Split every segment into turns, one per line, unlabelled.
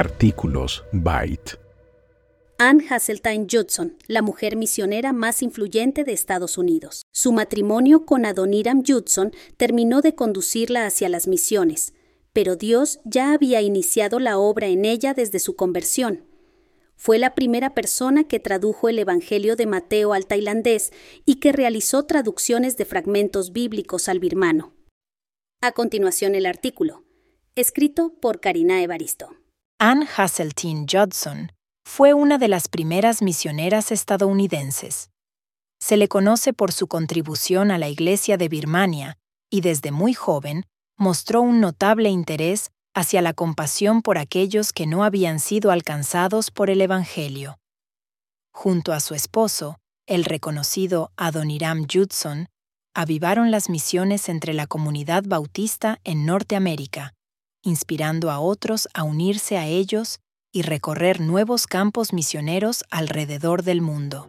Artículos Byte.
Anne Hasseltine Judson, la mujer misionera más influyente de Estados Unidos. Su matrimonio con Adoniram Judson terminó de conducirla hacia las misiones, pero Dios ya había iniciado la obra en ella desde su conversión. Fue la primera persona que tradujo el Evangelio de Mateo al tailandés y que realizó traducciones de fragmentos bíblicos al birmano. A continuación el artículo, escrito por Karina Evaristo.
Anne Hasseltine Judson fue una de las primeras misioneras estadounidenses. Se le conoce por su contribución a la Iglesia de Birmania y desde muy joven mostró un notable interés hacia la compasión por aquellos que no habían sido alcanzados por el Evangelio. Junto a su esposo, el reconocido Adoniram Judson, avivaron las misiones entre la comunidad bautista en Norteamérica inspirando a otros a unirse a ellos y recorrer nuevos campos misioneros alrededor del mundo.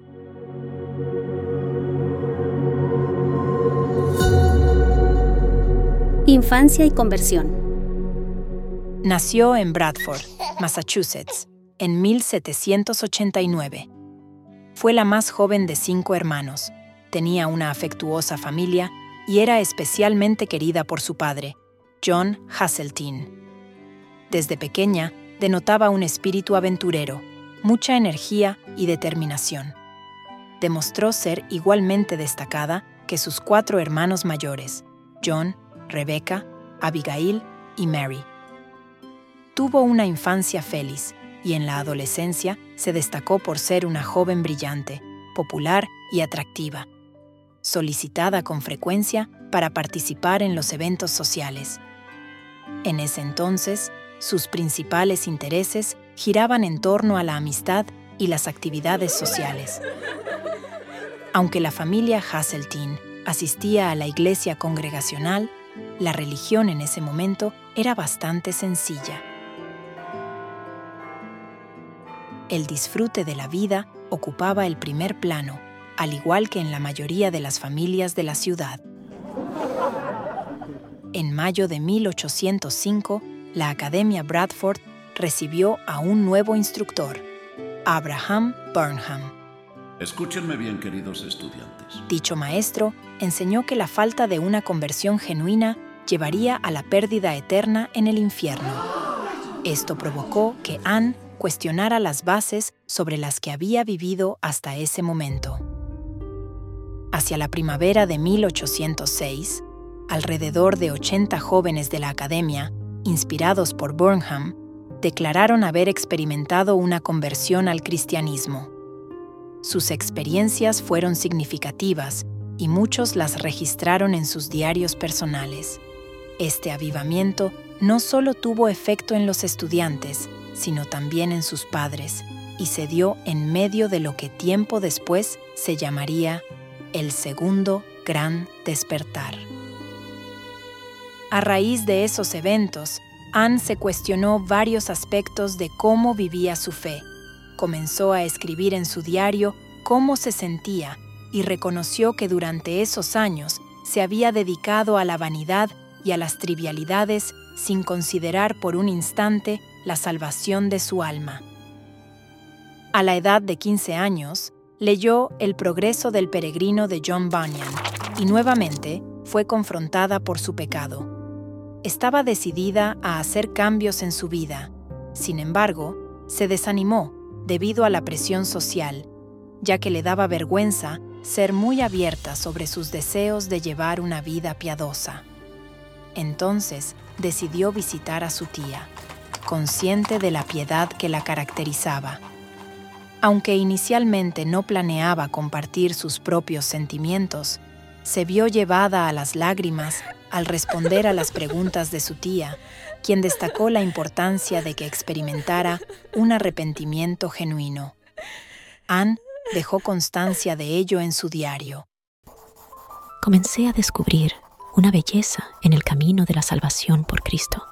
Infancia y conversión.
Nació en Bradford, Massachusetts, en 1789. Fue la más joven de cinco hermanos, tenía una afectuosa familia y era especialmente querida por su padre, John Hasseltine. Desde pequeña, denotaba un espíritu aventurero, mucha energía y determinación. Demostró ser igualmente destacada que sus cuatro hermanos mayores, John, Rebecca, Abigail y Mary. Tuvo una infancia feliz y en la adolescencia se destacó por ser una joven brillante, popular y atractiva, solicitada con frecuencia para participar en los eventos sociales. En ese entonces, sus principales intereses giraban en torno a la amistad y las actividades sociales. Aunque la familia Hasseltine asistía a la iglesia congregacional, la religión en ese momento era bastante sencilla. El disfrute de la vida ocupaba el primer plano, al igual que en la mayoría de las familias de la ciudad. En mayo de 1805, la Academia Bradford recibió a un nuevo instructor, Abraham Burnham.
Escúchenme bien, queridos estudiantes.
Dicho maestro enseñó que la falta de una conversión genuina llevaría a la pérdida eterna en el infierno. Esto provocó que Anne cuestionara las bases sobre las que había vivido hasta ese momento. Hacia la primavera de 1806, alrededor de 80 jóvenes de la academia, inspirados por Burnham, declararon haber experimentado una conversión al cristianismo. Sus experiencias fueron significativas y muchos las registraron en sus diarios personales. Este avivamiento no solo tuvo efecto en los estudiantes, sino también en sus padres, y se dio en medio de lo que tiempo después se llamaría el segundo gran despertar. A raíz de esos eventos, Anne se cuestionó varios aspectos de cómo vivía su fe. Comenzó a escribir en su diario cómo se sentía y reconoció que durante esos años se había dedicado a la vanidad y a las trivialidades sin considerar por un instante la salvación de su alma. A la edad de 15 años, leyó El progreso del peregrino de John Bunyan y nuevamente fue confrontada por su pecado estaba decidida a hacer cambios en su vida. Sin embargo, se desanimó debido a la presión social, ya que le daba vergüenza ser muy abierta sobre sus deseos de llevar una vida piadosa. Entonces decidió visitar a su tía, consciente de la piedad que la caracterizaba. Aunque inicialmente no planeaba compartir sus propios sentimientos, se vio llevada a las lágrimas al responder a las preguntas de su tía, quien destacó la importancia de que experimentara un arrepentimiento genuino. Anne dejó constancia de ello en su diario.
Comencé a descubrir una belleza en el camino de la salvación por Cristo.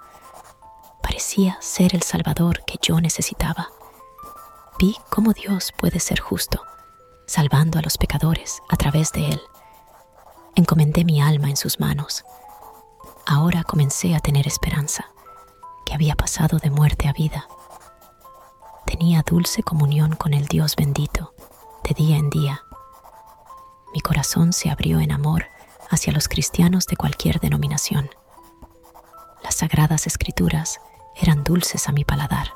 Parecía ser el Salvador que yo necesitaba. Vi cómo Dios puede ser justo, salvando a los pecadores a través de Él. Encomendé mi alma en sus manos Ahora comencé a tener esperanza, que había pasado de muerte a vida, tenía dulce comunión con el Dios bendito de día en día. Mi corazón se abrió en amor hacia los cristianos de cualquier denominación. Las sagradas escrituras eran dulces a mi paladar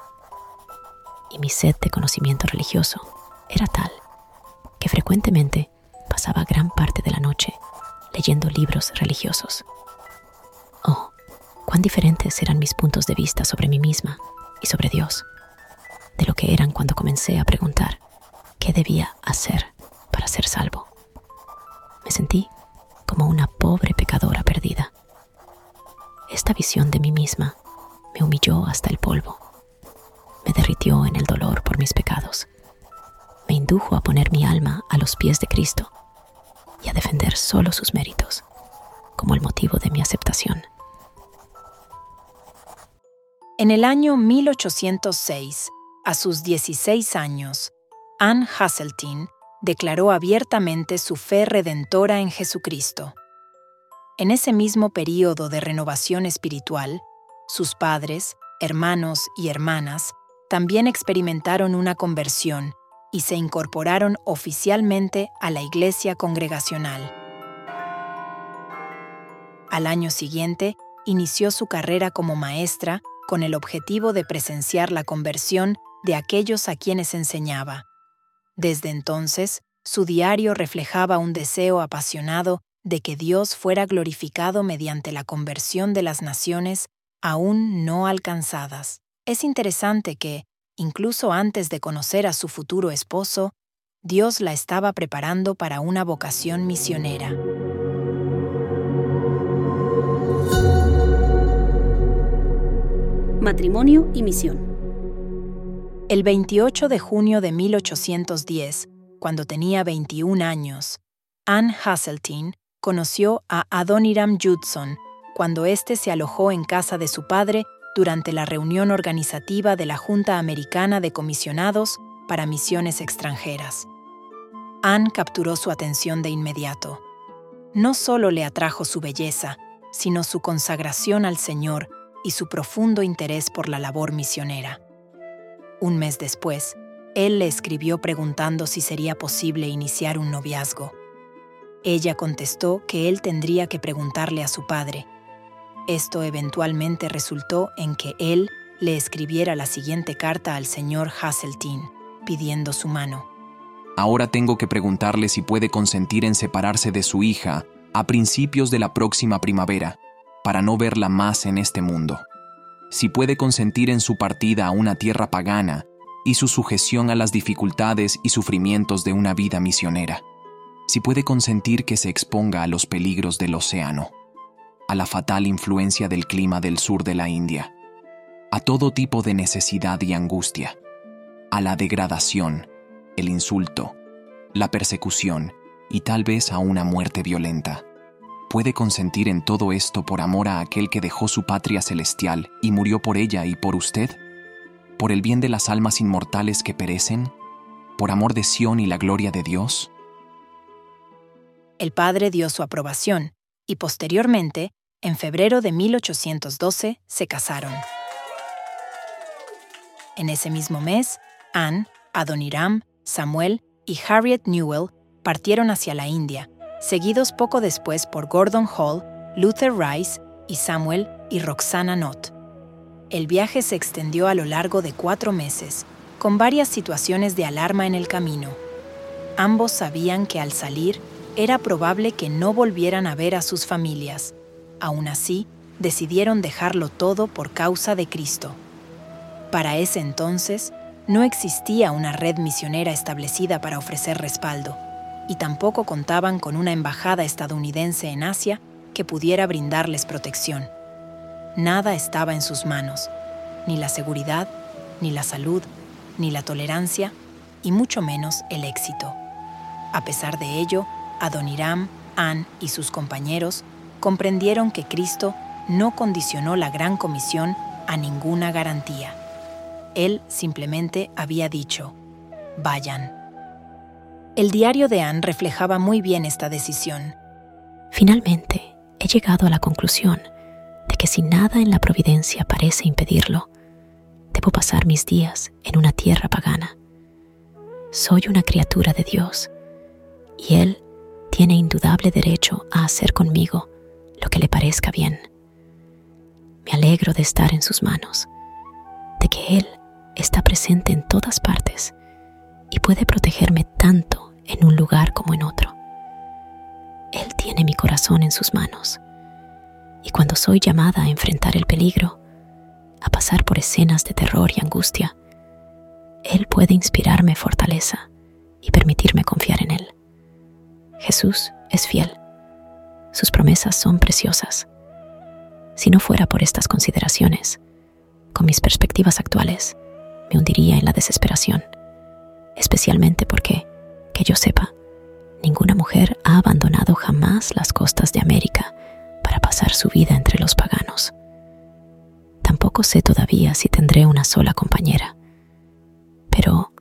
y mi sed de conocimiento religioso era tal que frecuentemente pasaba gran parte de la noche leyendo libros religiosos. Oh, cuán diferentes eran mis puntos de vista sobre mí misma y sobre Dios, de lo que eran cuando comencé a preguntar qué debía hacer para ser salvo. Me sentí como una pobre pecadora perdida. Esta visión de mí misma me humilló hasta el polvo, me derritió en el dolor por mis pecados, me indujo a poner mi alma a los pies de Cristo y a defender solo sus méritos como el motivo de mi aceptación.
En el año 1806, a sus 16 años, Anne Hasseltine declaró abiertamente su fe redentora en Jesucristo. En ese mismo período de renovación espiritual, sus padres, hermanos y hermanas también experimentaron una conversión y se incorporaron oficialmente a la iglesia congregacional. Al año siguiente, inició su carrera como maestra con el objetivo de presenciar la conversión de aquellos a quienes enseñaba. Desde entonces, su diario reflejaba un deseo apasionado de que Dios fuera glorificado mediante la conversión de las naciones aún no alcanzadas. Es interesante que, incluso antes de conocer a su futuro esposo, Dios la estaba preparando para una vocación misionera.
Matrimonio y misión.
El 28 de junio de 1810, cuando tenía 21 años, Anne Hasseltine conoció a Adoniram Judson cuando éste se alojó en casa de su padre durante la reunión organizativa de la Junta Americana de Comisionados para Misiones Extranjeras. Anne capturó su atención de inmediato. No solo le atrajo su belleza, sino su consagración al Señor y su profundo interés por la labor misionera. Un mes después, él le escribió preguntando si sería posible iniciar un noviazgo. Ella contestó que él tendría que preguntarle a su padre, esto eventualmente resultó en que él le escribiera la siguiente carta al señor Hasseltine, pidiendo su mano.
Ahora tengo que preguntarle si puede consentir en separarse de su hija a principios de la próxima primavera, para no verla más en este mundo. Si puede consentir en su partida a una tierra pagana y su sujeción a las dificultades y sufrimientos de una vida misionera. Si puede consentir que se exponga a los peligros del océano a la fatal influencia del clima del sur de la India, a todo tipo de necesidad y angustia, a la degradación, el insulto, la persecución y tal vez a una muerte violenta. ¿Puede consentir en todo esto por amor a aquel que dejó su patria celestial y murió por ella y por usted? ¿Por el bien de las almas inmortales que perecen? ¿Por amor de Sión y la gloria de Dios?
El padre dio su aprobación y posteriormente, en febrero de 1812, se casaron. En ese mismo mes, Anne, Adoniram, Samuel y Harriet Newell partieron hacia la India, seguidos poco después por Gordon Hall, Luther Rice y Samuel y Roxana Knott. El viaje se extendió a lo largo de cuatro meses, con varias situaciones de alarma en el camino. Ambos sabían que al salir era probable que no volvieran a ver a sus familias. Aún así, decidieron dejarlo todo por causa de Cristo. Para ese entonces, no existía una red misionera establecida para ofrecer respaldo, y tampoco contaban con una embajada estadounidense en Asia que pudiera brindarles protección. Nada estaba en sus manos, ni la seguridad, ni la salud, ni la tolerancia, y mucho menos el éxito. A pesar de ello, Adoniram, Anne y sus compañeros comprendieron que Cristo no condicionó la gran comisión a ninguna garantía. Él simplemente había dicho, vayan. El diario de Anne reflejaba muy bien esta decisión.
Finalmente, he llegado a la conclusión de que si nada en la providencia parece impedirlo, debo pasar mis días en una tierra pagana. Soy una criatura de Dios y Él tiene indudable derecho a hacer conmigo lo que le parezca bien. Me alegro de estar en sus manos, de que Él está presente en todas partes y puede protegerme tanto en un lugar como en otro. Él tiene mi corazón en sus manos y cuando soy llamada a enfrentar el peligro, a pasar por escenas de terror y angustia, Él puede inspirarme fortaleza y permitirme confiar en Él. Jesús es fiel. Sus promesas son preciosas. Si no fuera por estas consideraciones, con mis perspectivas actuales, me hundiría en la desesperación, especialmente porque, que yo sepa, ninguna mujer ha abandonado jamás las costas de América para pasar su vida entre los paganos. Tampoco sé todavía si tendré una sola compañera. Pero,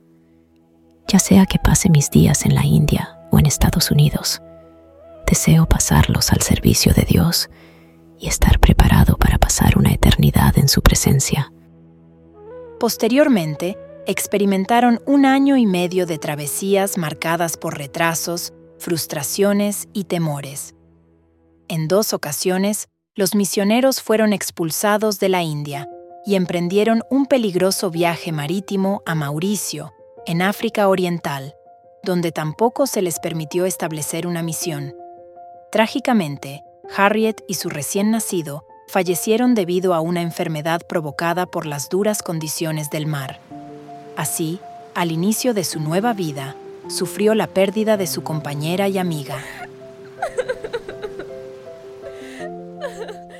ya sea que pase mis días en la India o en Estados Unidos, deseo pasarlos al servicio de Dios y estar preparado para pasar una eternidad en su presencia.
Posteriormente, experimentaron un año y medio de travesías marcadas por retrasos, frustraciones y temores. En dos ocasiones, los misioneros fueron expulsados de la India y emprendieron un peligroso viaje marítimo a Mauricio, en África Oriental, donde tampoco se les permitió establecer una misión. Trágicamente, Harriet y su recién nacido fallecieron debido a una enfermedad provocada por las duras condiciones del mar. Así, al inicio de su nueva vida, sufrió la pérdida de su compañera y amiga.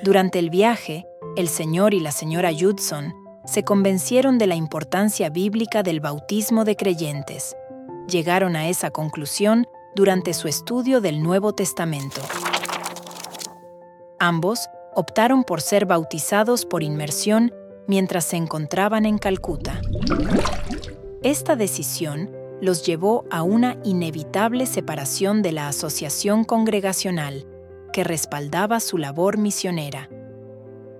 Durante el viaje, el señor y la señora Judson se convencieron de la importancia bíblica del bautismo de creyentes. Llegaron a esa conclusión durante su estudio del Nuevo Testamento. Ambos optaron por ser bautizados por inmersión mientras se encontraban en Calcuta. Esta decisión los llevó a una inevitable separación de la asociación congregacional que respaldaba su labor misionera.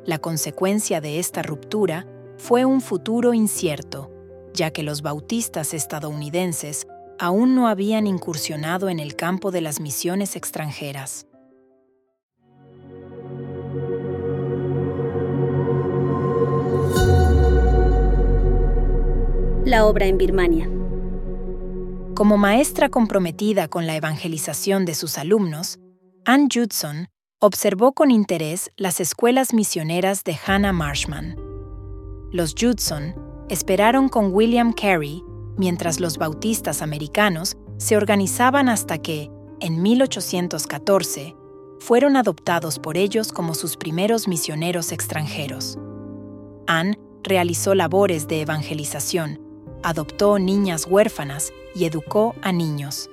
La consecuencia de esta ruptura fue un futuro incierto, ya que los bautistas estadounidenses aún no habían incursionado en el campo de las misiones extranjeras.
La obra en Birmania.
Como maestra comprometida con la evangelización de sus alumnos, Ann Judson observó con interés las escuelas misioneras de Hannah Marshman. Los Judson esperaron con William Carey mientras los bautistas americanos se organizaban hasta que, en 1814, fueron adoptados por ellos como sus primeros misioneros extranjeros. Ann realizó labores de evangelización, adoptó niñas huérfanas y educó a niños.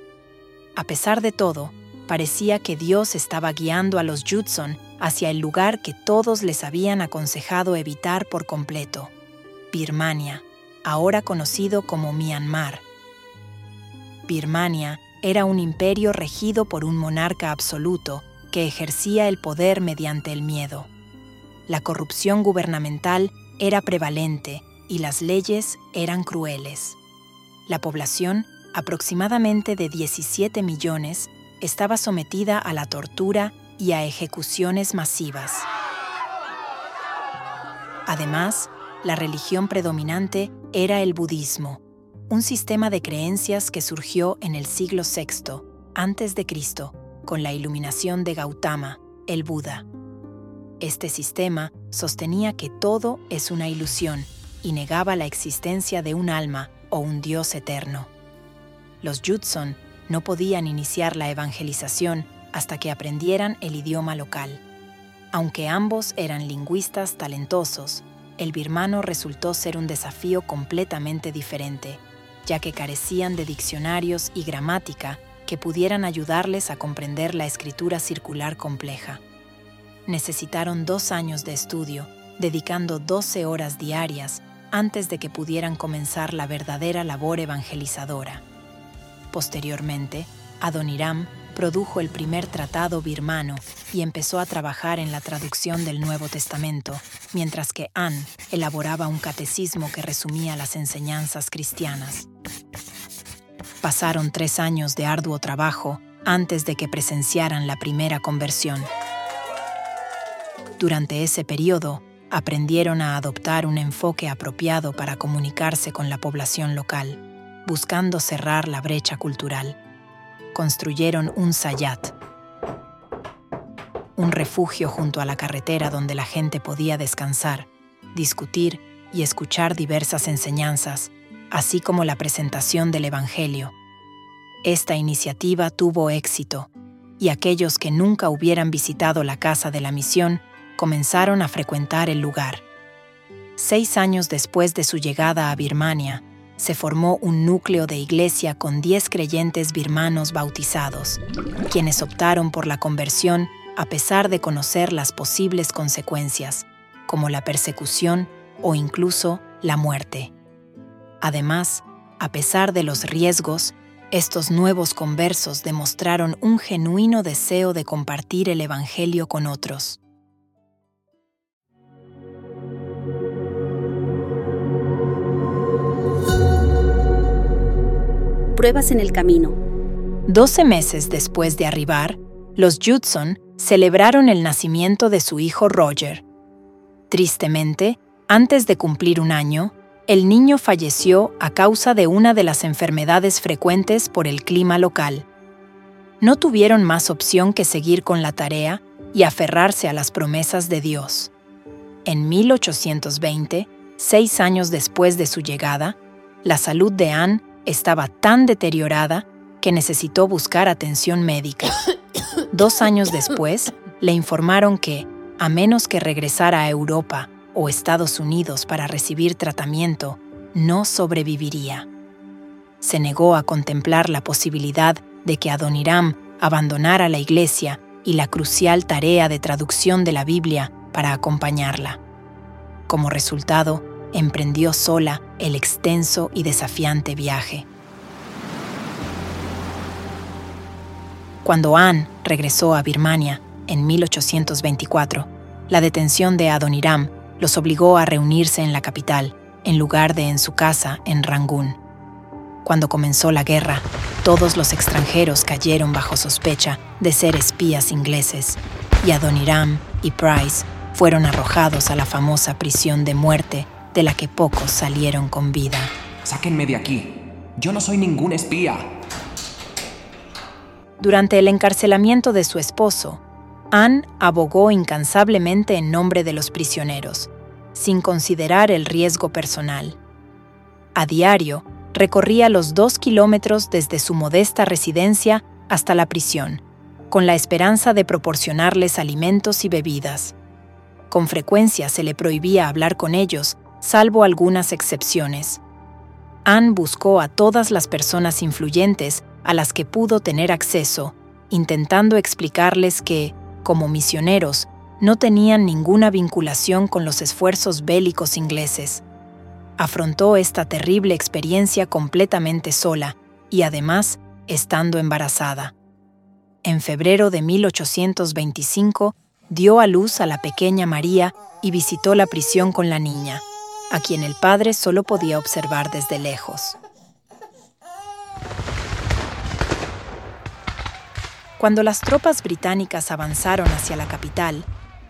A pesar de todo, parecía que Dios estaba guiando a los Judson hacia el lugar que todos les habían aconsejado evitar por completo, Birmania, ahora conocido como Myanmar. Birmania era un imperio regido por un monarca absoluto que ejercía el poder mediante el miedo. La corrupción gubernamental era prevalente y las leyes eran crueles. La población, aproximadamente de 17 millones, estaba sometida a la tortura y a ejecuciones masivas. Además, la religión predominante era el budismo, un sistema de creencias que surgió en el siglo VI antes de Cristo con la iluminación de Gautama, el Buda. Este sistema sostenía que todo es una ilusión y negaba la existencia de un alma o un Dios eterno. Los Judson no podían iniciar la evangelización hasta que aprendieran el idioma local. Aunque ambos eran lingüistas talentosos, el birmano resultó ser un desafío completamente diferente, ya que carecían de diccionarios y gramática que pudieran ayudarles a comprender la escritura circular compleja. Necesitaron dos años de estudio, dedicando 12 horas diarias antes de que pudieran comenzar la verdadera labor evangelizadora. Posteriormente, Adoniram produjo el primer tratado birmano y empezó a trabajar en la traducción del Nuevo Testamento, mientras que Anne elaboraba un catecismo que resumía las enseñanzas cristianas. Pasaron tres años de arduo trabajo antes de que presenciaran la primera conversión. Durante ese periodo, aprendieron a adoptar un enfoque apropiado para comunicarse con la población local, buscando cerrar la brecha cultural. Construyeron un sayat, un refugio junto a la carretera donde la gente podía descansar, discutir y escuchar diversas enseñanzas, así como la presentación del Evangelio. Esta iniciativa tuvo éxito, y aquellos que nunca hubieran visitado la casa de la misión comenzaron a frecuentar el lugar. Seis años después de su llegada a Birmania, se formó un núcleo de iglesia con diez creyentes birmanos bautizados, quienes optaron por la conversión a pesar de conocer las posibles consecuencias, como la persecución o incluso la muerte. Además, a pesar de los riesgos, estos nuevos conversos demostraron un genuino deseo de compartir el Evangelio con otros.
Pruebas en el camino.
Doce meses después de arribar, los Judson celebraron el nacimiento de su hijo Roger. Tristemente, antes de cumplir un año, el niño falleció a causa de una de las enfermedades frecuentes por el clima local. No tuvieron más opción que seguir con la tarea y aferrarse a las promesas de Dios. En 1820, seis años después de su llegada, la salud de Anne estaba tan deteriorada que necesitó buscar atención médica. Dos años después, le informaron que, a menos que regresara a Europa o Estados Unidos para recibir tratamiento, no sobreviviría. Se negó a contemplar la posibilidad de que Adoniram abandonara la iglesia y la crucial tarea de traducción de la Biblia para acompañarla. Como resultado, emprendió sola el extenso y desafiante viaje. Cuando Anne regresó a Birmania en 1824, la detención de Adoniram los obligó a reunirse en la capital, en lugar de en su casa en Rangún. Cuando comenzó la guerra, todos los extranjeros cayeron bajo sospecha de ser espías ingleses, y Adoniram y Price fueron arrojados a la famosa prisión de muerte de la que pocos salieron con vida.
Sáquenme de aquí. Yo no soy ningún espía.
Durante el encarcelamiento de su esposo, Anne abogó incansablemente en nombre de los prisioneros, sin considerar el riesgo personal. A diario, recorría los dos kilómetros desde su modesta residencia hasta la prisión, con la esperanza de proporcionarles alimentos y bebidas. Con frecuencia se le prohibía hablar con ellos salvo algunas excepciones. Anne buscó a todas las personas influyentes a las que pudo tener acceso, intentando explicarles que, como misioneros, no tenían ninguna vinculación con los esfuerzos bélicos ingleses. Afrontó esta terrible experiencia completamente sola y además estando embarazada. En febrero de 1825 dio a luz a la pequeña María y visitó la prisión con la niña a quien el padre solo podía observar desde lejos. Cuando las tropas británicas avanzaron hacia la capital,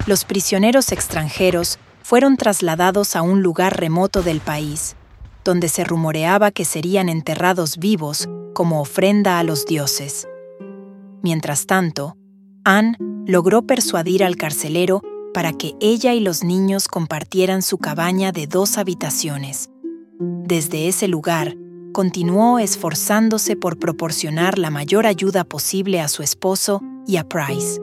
los prisioneros extranjeros fueron trasladados a un lugar remoto del país, donde se rumoreaba que serían enterrados vivos como ofrenda a los dioses. Mientras tanto, Anne logró persuadir al carcelero para que ella y los niños compartieran su cabaña de dos habitaciones. Desde ese lugar, continuó esforzándose por proporcionar la mayor ayuda posible a su esposo y a Price.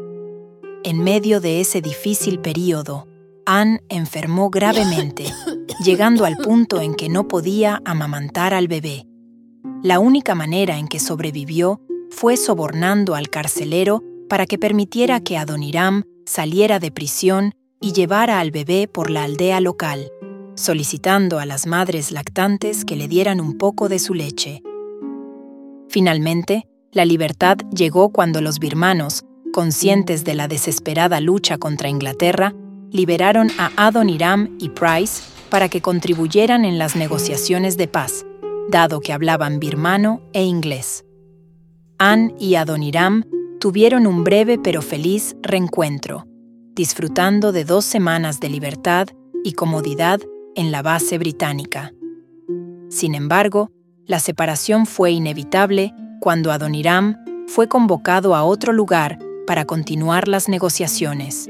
En medio de ese difícil período, Anne enfermó gravemente, llegando al punto en que no podía amamantar al bebé. La única manera en que sobrevivió fue sobornando al carcelero para que permitiera que Adoniram saliera de prisión y llevara al bebé por la aldea local, solicitando a las madres lactantes que le dieran un poco de su leche. Finalmente, La libertad llegó cuando los birmanos, conscientes de la desesperada lucha contra Inglaterra, liberaron a Adoniram y Price para que contribuyeran en las negociaciones de paz, dado que hablaban birmano e inglés. Anne y Adoniram tuvieron un breve pero feliz reencuentro, disfrutando de dos semanas de libertad y comodidad en la base británica. Sin embargo, la separación fue inevitable cuando Adoniram fue convocado a otro lugar para continuar las negociaciones.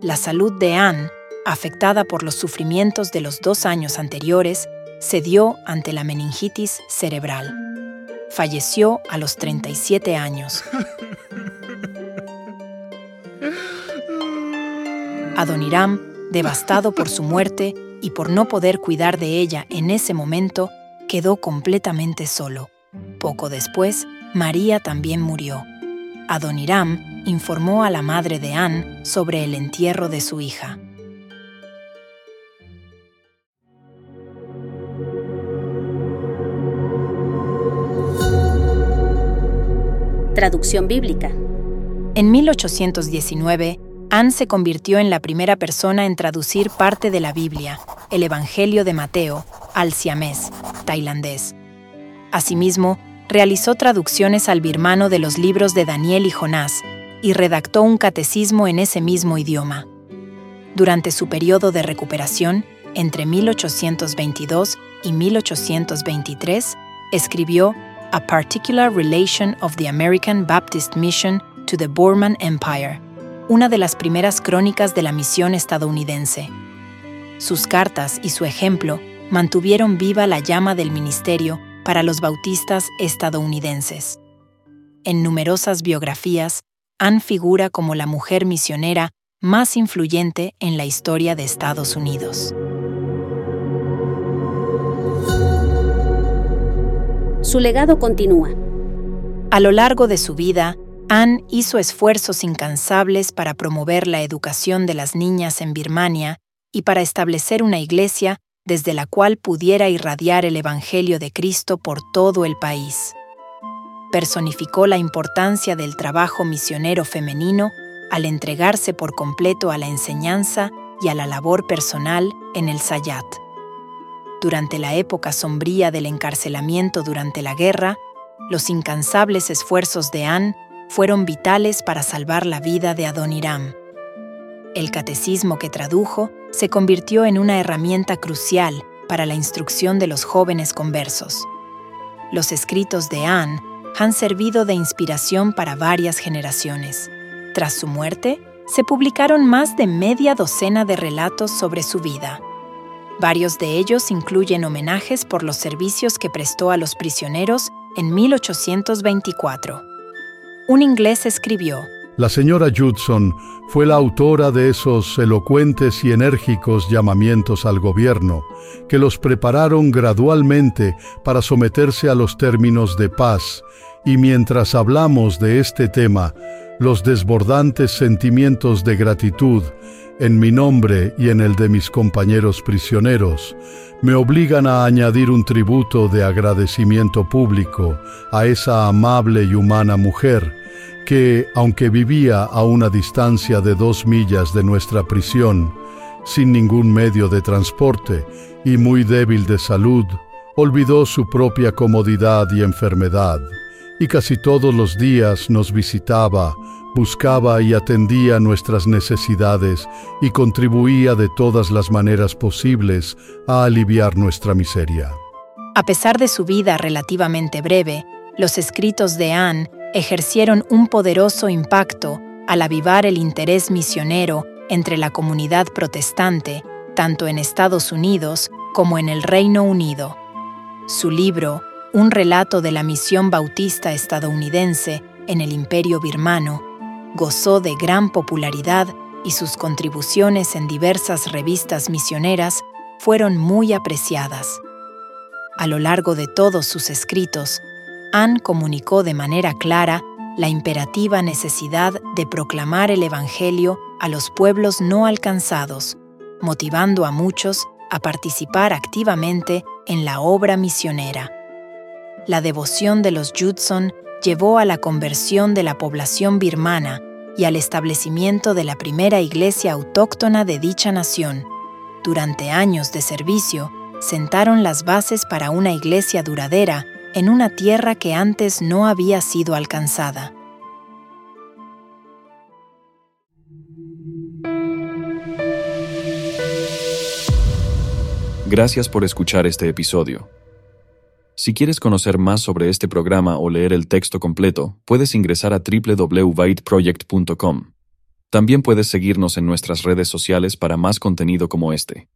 La salud de Anne, afectada por los sufrimientos de los dos años anteriores, cedió ante la meningitis cerebral. Falleció a los 37 años. Adoniram, devastado por su muerte y por no poder cuidar de ella en ese momento, quedó completamente solo. Poco después, María también murió. Adoniram informó a la madre de Anne sobre el entierro de su hija.
Traducción bíblica.
En 1819, Anne se convirtió en la primera persona en traducir parte de la Biblia, el Evangelio de Mateo, al siamés, tailandés. Asimismo, realizó traducciones al birmano de los libros de Daniel y Jonás y redactó un catecismo en ese mismo idioma. Durante su periodo de recuperación, entre 1822 y 1823, escribió A Particular Relation of the American Baptist Mission to the Burman Empire, una de las primeras crónicas de la misión estadounidense. Sus cartas y su ejemplo mantuvieron viva la llama del ministerio para los bautistas estadounidenses. En numerosas biografías, Anne figura como la mujer misionera más influyente en la historia de Estados Unidos.
Su legado continúa.
A lo largo de su vida, Anne hizo esfuerzos incansables para promover la educación de las niñas en Birmania y para establecer una iglesia desde la cual pudiera irradiar el Evangelio de Cristo por todo el país. Personificó la importancia del trabajo misionero femenino al entregarse por completo a la enseñanza y a la labor personal en el Sayat durante la época sombría del encarcelamiento durante la guerra, los incansables esfuerzos de Anne fueron vitales para salvar la vida de Adoniram. El catecismo que tradujo se convirtió en una herramienta crucial para la instrucción de los jóvenes conversos. Los escritos de Anne han servido de inspiración para varias generaciones. Tras su muerte, se publicaron más de media docena de relatos sobre su vida. Varios de ellos incluyen homenajes por los servicios que prestó a los prisioneros en 1824. Un inglés escribió,
La señora Judson fue la autora de esos elocuentes y enérgicos llamamientos al gobierno, que los prepararon gradualmente para someterse a los términos de paz, y mientras hablamos de este tema, los desbordantes sentimientos de gratitud en mi nombre y en el de mis compañeros prisioneros, me obligan a añadir un tributo de agradecimiento público a esa amable y humana mujer que, aunque vivía a una distancia de dos millas de nuestra prisión, sin ningún medio de transporte y muy débil de salud, olvidó su propia comodidad y enfermedad, y casi todos los días nos visitaba buscaba y atendía nuestras necesidades y contribuía de todas las maneras posibles a aliviar nuestra miseria.
A pesar de su vida relativamente breve, los escritos de Anne ejercieron un poderoso impacto al avivar el interés misionero entre la comunidad protestante, tanto en Estados Unidos como en el Reino Unido. Su libro, Un relato de la misión bautista estadounidense en el Imperio Birmano, gozó de gran popularidad y sus contribuciones en diversas revistas misioneras fueron muy apreciadas. A lo largo de todos sus escritos, Anne comunicó de manera clara la imperativa necesidad de proclamar el Evangelio a los pueblos no alcanzados, motivando a muchos a participar activamente en la obra misionera. La devoción de los Judson llevó a la conversión de la población birmana y al establecimiento de la primera iglesia autóctona de dicha nación. Durante años de servicio, sentaron las bases para una iglesia duradera en una tierra que antes no había sido alcanzada.
Gracias por escuchar este episodio. Si quieres conocer más sobre este programa o leer el texto completo, puedes ingresar a www.byteproject.com. También puedes seguirnos en nuestras redes sociales para más contenido como este.